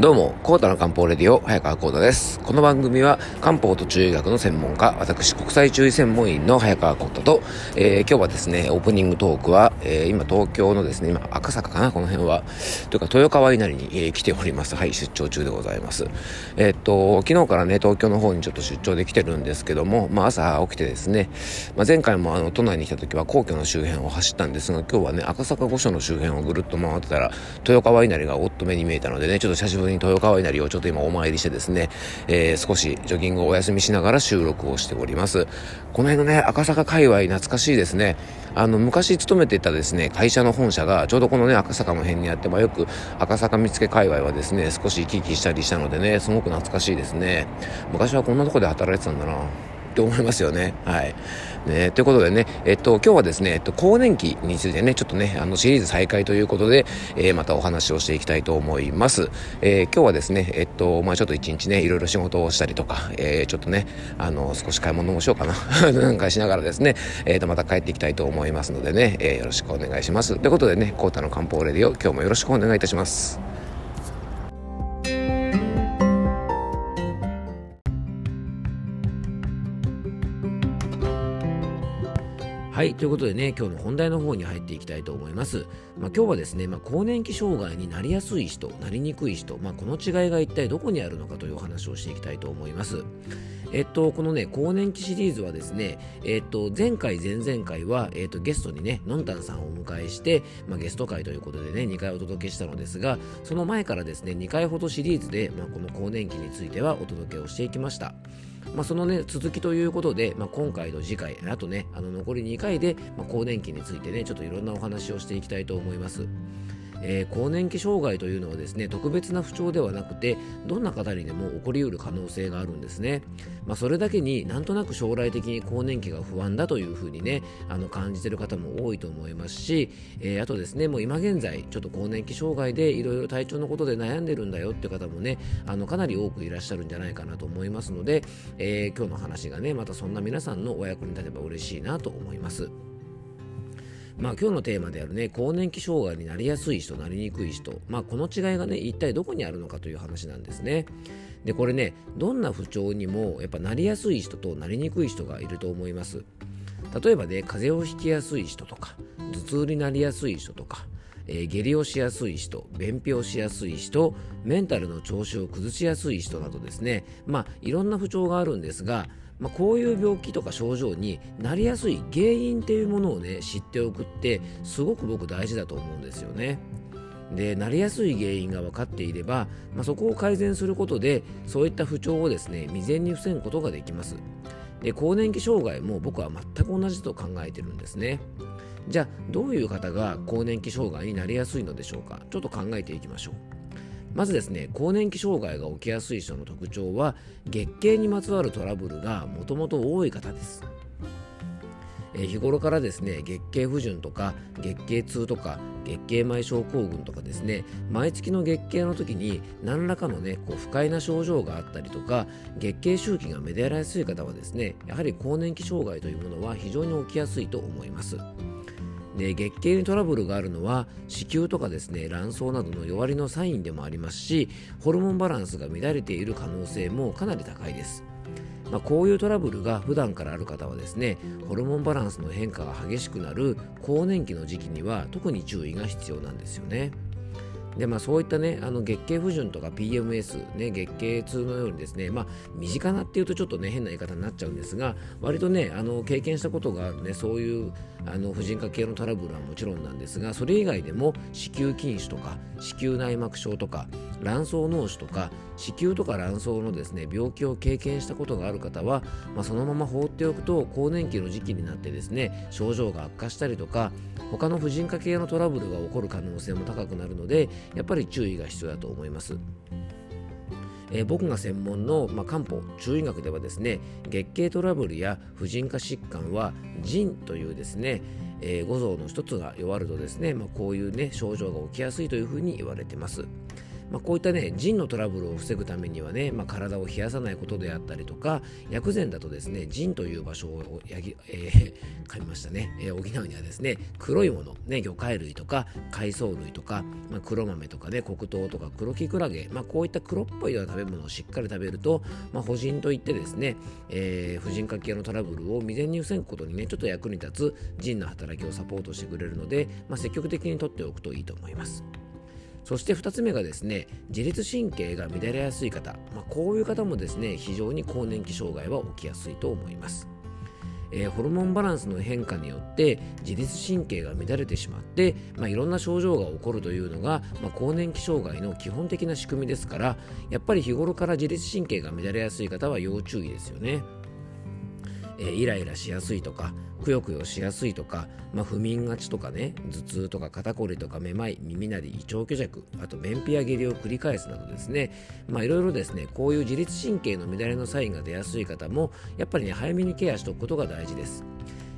どうも、コータの漢方レディオ、早川コータです。この番組は、漢方と中医学の専門家、私、国際中医専門員の早川コータと、えー、今日はですね、オープニングトークは、えー、今、東京のですね、今、赤坂かな、この辺は、というか、豊川稲荷に、えー、来ております。はい、出張中でございます。えー、っと、昨日からね、東京の方にちょっと出張できてるんですけども、まあ、朝起きてですね、まあ、前回もあの、都内に来た時は皇居の周辺を走ったんですが、今日はね、赤坂御所の周辺をぐるっと回ってたら、豊川稲荷がおっと目に見えたのでね、ちょっと久しぶりに豊川稲荷をちょっと今お参りしてですね、えー、少しジョギングをお休みしながら収録をしております。この辺のね、赤坂界隈懐かしいですね。あの、昔勤めていたですね、会社の本社がちょうどこのね、赤坂の辺にあって、まあ、よく赤坂見附界隈はですね、少し行き来したりしたのでね、すごく懐かしいですね。昔はこんなとこで働いてたんだな。って思いますよね。はい。ね、ということでね、えっと、今日はですね、えっと、更年期についてね、ちょっとね、あの、シリーズ再開ということで、えー、またお話をしていきたいと思います。えー、今日はですね、えっと、まあちょっと一日ね、いろいろ仕事をしたりとか、えー、ちょっとね、あの、少し買い物もしようかな、なんかしながらですね、えっと、また帰っていきたいと思いますのでね、え、よろしくお願いします。ということでね、コータの漢方レディオ、今日もよろしくお願いいたします。はい、ということでね、今日の本題の方に入っていきたいと思います。まあ、今日はですね、まあ、更年期障害になりやすい人、なりにくい人、まあ、この違いが一体どこにあるのかというお話をしていきたいと思います。えっと、このね、更年期シリーズはですね、えっと、前回、前々回は、えっと、ゲストにね、のんたんさんをお迎えして、まあ、ゲスト会ということでね、2回お届けしたのですが、その前からですね、2回ほどシリーズで、まあ、この更年期についてはお届けをしていきました。まあ、そのね、続きということで、まあ、今回と次回、あとね、あの残り2回で、まあ、更年期についてね、ちょっといろんなお話をしていきたいと思います。えー、更年期障害というのはですね特別な不調ではなくてどんな方にでも起こりうる可能性があるんですね、まあ、それだけになんとなく将来的に更年期が不安だというふうにねあの感じてる方も多いと思いますし、えー、あとですねもう今現在ちょっと更年期障害でいろいろ体調のことで悩んでるんだよって方もねあのかなり多くいらっしゃるんじゃないかなと思いますので、えー、今日の話がねまたそんな皆さんのお役に立てば嬉しいなと思います。まあ、今日のテーマであるね更年期障害になりやすい人なりにくい人、まあ、この違いがね一体どこにあるのかという話なんですね。でこれねどんな不調にもやっぱなりやすい人となりにくい人がいると思います。例えばね風邪をひきやすい人とか頭痛になりやすい人とかえー、下痢をしやすい人、便秘をしやすい人、メンタルの調子を崩しやすい人などですね、まあ、いろんな不調があるんですが、まあ、こういう病気とか症状になりやすい原因っていうものをね知っておくってすごく僕大事だと思うんですよね。でなりやすい原因が分かっていれば、まあ、そこを改善することでそういった不調をですね未然に防ぐことができます。で更年期障害も僕は全く同じと考えてるんですね。じゃあどういう方が更年期障害になりやすいのでしょうか？ちょっと考えていきましょう。まずですね更年期障害が起きやすい人の特徴は月経にまつわるトラブルがもともと多い方ですえ日頃からですね月経不順とか月経痛とか月経前症候群とかですね毎月の月経の時に何らかのねこう不快な症状があったりとか月経周期が乱れやすい方はですねやはり更年期障害というものは非常に起きやすいと思います。で月経にトラブルがあるのは子宮とかですね卵巣などの弱りのサインでもありますしホルモンバランスが乱れている可能性もかなり高いです。まあ、こういうトラブルが普段からある方はですねホルモンバランスの変化が激しくなる更年期の時期には特に注意が必要なんですよね。でまあ、そういったねあの月経不順とか PMS、ね、月経痛のようにですね、まあ、身近なっていうとちょっとね変な言い方になっちゃうんですが割とねあの経験したことがあるねそういうあの婦人科系のトラブルはもちろんなんですがそれ以外でも子宮筋腫とか子宮内膜症とか卵巣脳腫とか子宮とか卵巣のですね病気を経験したことがある方は、まあ、そのまま放っておくと更年期の時期になってですね症状が悪化したりとか他の婦人科系のトラブルが起こる可能性も高くなるのでやっぱり注意が必要だと思います。えー、僕が専門の、まあ、漢方中医学ではですね月経トラブルや婦人科疾患は腎というですね、えー、五臓の一つが弱るとですね、まあ、こういうね症状が起きやすいというふうに言われてます。まあ、こういったね腎のトラブルを防ぐためにはね、まあ、体を冷やさないことであったりとか薬膳だとですね腎という場所をやぎ、えー、噛みましたね、えー、補うにはですね黒いもの、ね、魚介類とか海藻類とか、まあ、黒豆とかね黒糖とか黒きくらげ、まあ、こういった黒っぽいような食べ物をしっかり食べると、まあ、補腎といってですね、えー、婦人科系のトラブルを未然に防ぐことにねちょっと役に立つ腎の働きをサポートしてくれるので、まあ、積極的にとっておくといいと思います。そして2つ目がですね自律神経が乱れやすい方、まあ、こういう方もですね非常に更年期障害は起きやすいと思います。えー、ホルモンバランスの変化によって自律神経が乱れてしまって、まあ、いろんな症状が起こるというのが、まあ、更年期障害の基本的な仕組みですからやっぱり日頃から自律神経が乱れやすい方は要注意ですよね。え、イライラしやすいとかくよくよしやすいとか、まあ、不眠がちとかね頭痛とか肩こりとかめまい耳鳴り胃腸虚弱あと便秘や下痢を繰り返すなどですねいろいろですねこういう自律神経の乱れのサインが出やすい方もやっぱりね早めにケアしておくことが大事です。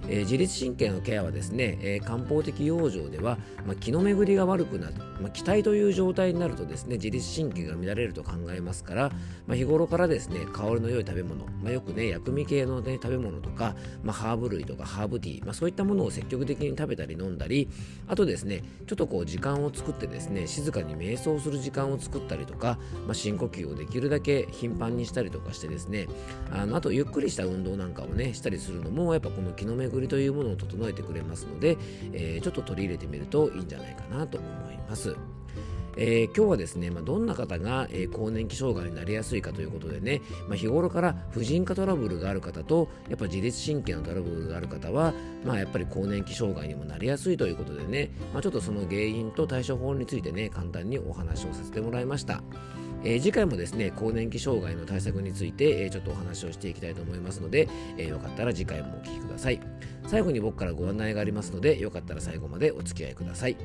えー、自律神経のケアはですね、えー、漢方的養生では、まあ、気の巡りが悪くなる、まあ、気体という状態になるとですね自律神経が乱れると考えますから、まあ、日頃からですね香りの良い食べ物、まあ、よくね薬味系の、ね、食べ物とか、まあ、ハーブ類とかハーブティー、まあ、そういったものを積極的に食べたり飲んだりあとですねちょっとこう時間を作ってですね静かに瞑想する時間を作ったりとか、まあ、深呼吸をできるだけ頻繁にしたりとかしてですねあのあとゆっくりした運動なんかをねしたりするのもやっぱこの気の巡りというものを整えてくれますので、えー、ちょっと取り入れてみるといいんじゃないかなと思います。えー、今日はですね、まあ、どんな方が、えー、更年期障害になりやすいかということでね、まあ、日頃から婦人科トラブルがある方とやっぱ自律神経のトラブルがある方は、まあ、やっぱり更年期障害にもなりやすいということでね、まあ、ちょっとその原因と対処法についてね簡単にお話をさせてもらいました。えー、次回もですね更年期障害の対策について、えー、ちょっとお話をしていきたいと思いますので、えー、よかったら次回もお聴きください。最後に僕からご案内がありますのでよかったら最後までお付き合いください。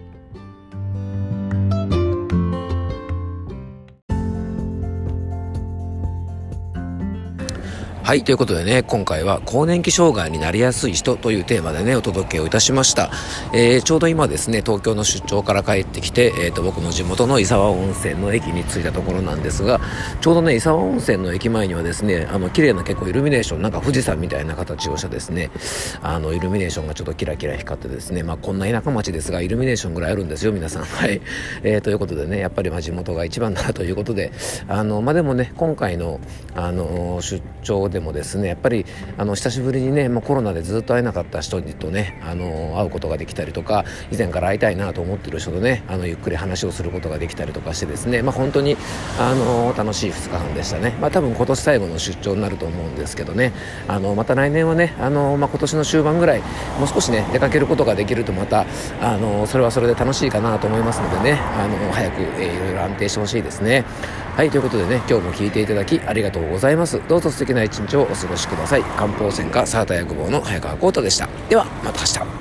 はい、ということでね、今回は更年期障害になりやすい人というテーマでね、お届けをいたしました。えー、ちょうど今ですね、東京の出張から帰ってきて、えっ、ー、と、僕の地元の伊沢温泉の駅に着いたところなんですが、ちょうどね、伊沢温泉の駅前にはですね、あの、綺麗な結構イルミネーション、なんか富士山みたいな形をしたですね、あの、イルミネーションがちょっとキラキラ光ってですね、まあ、こんな田舎町ですが、イルミネーションぐらいあるんですよ、皆さん。はい。えー、ということでね、やっぱりま地元が一番だということで、あの、まあ、でもね、今回の、あの、出張ででもですねやっぱりあの久しぶりにね、まあ、コロナでずっと会えなかった人とねあの会うことができたりとか以前から会いたいなと思ってる人とねあのゆっくり話をすることができたりとかしてですね、まあ、本当にあの楽しい2日間でしたね、まあ、多分今年最後の出張になると思うんですけどねあのまた来年はねあの、まあ、今年の終盤ぐらいもう少しね出かけることができるとまたあのそれはそれで楽しいかなと思いますのでねあの早く、えー、いろいろ安定してほしいですね。はいということでね今日も聞いていただきありがとうございます。どうぞ素敵な一日をお過ごしください。漢方専科サータ薬房の早川浩太でした。ではまた明日。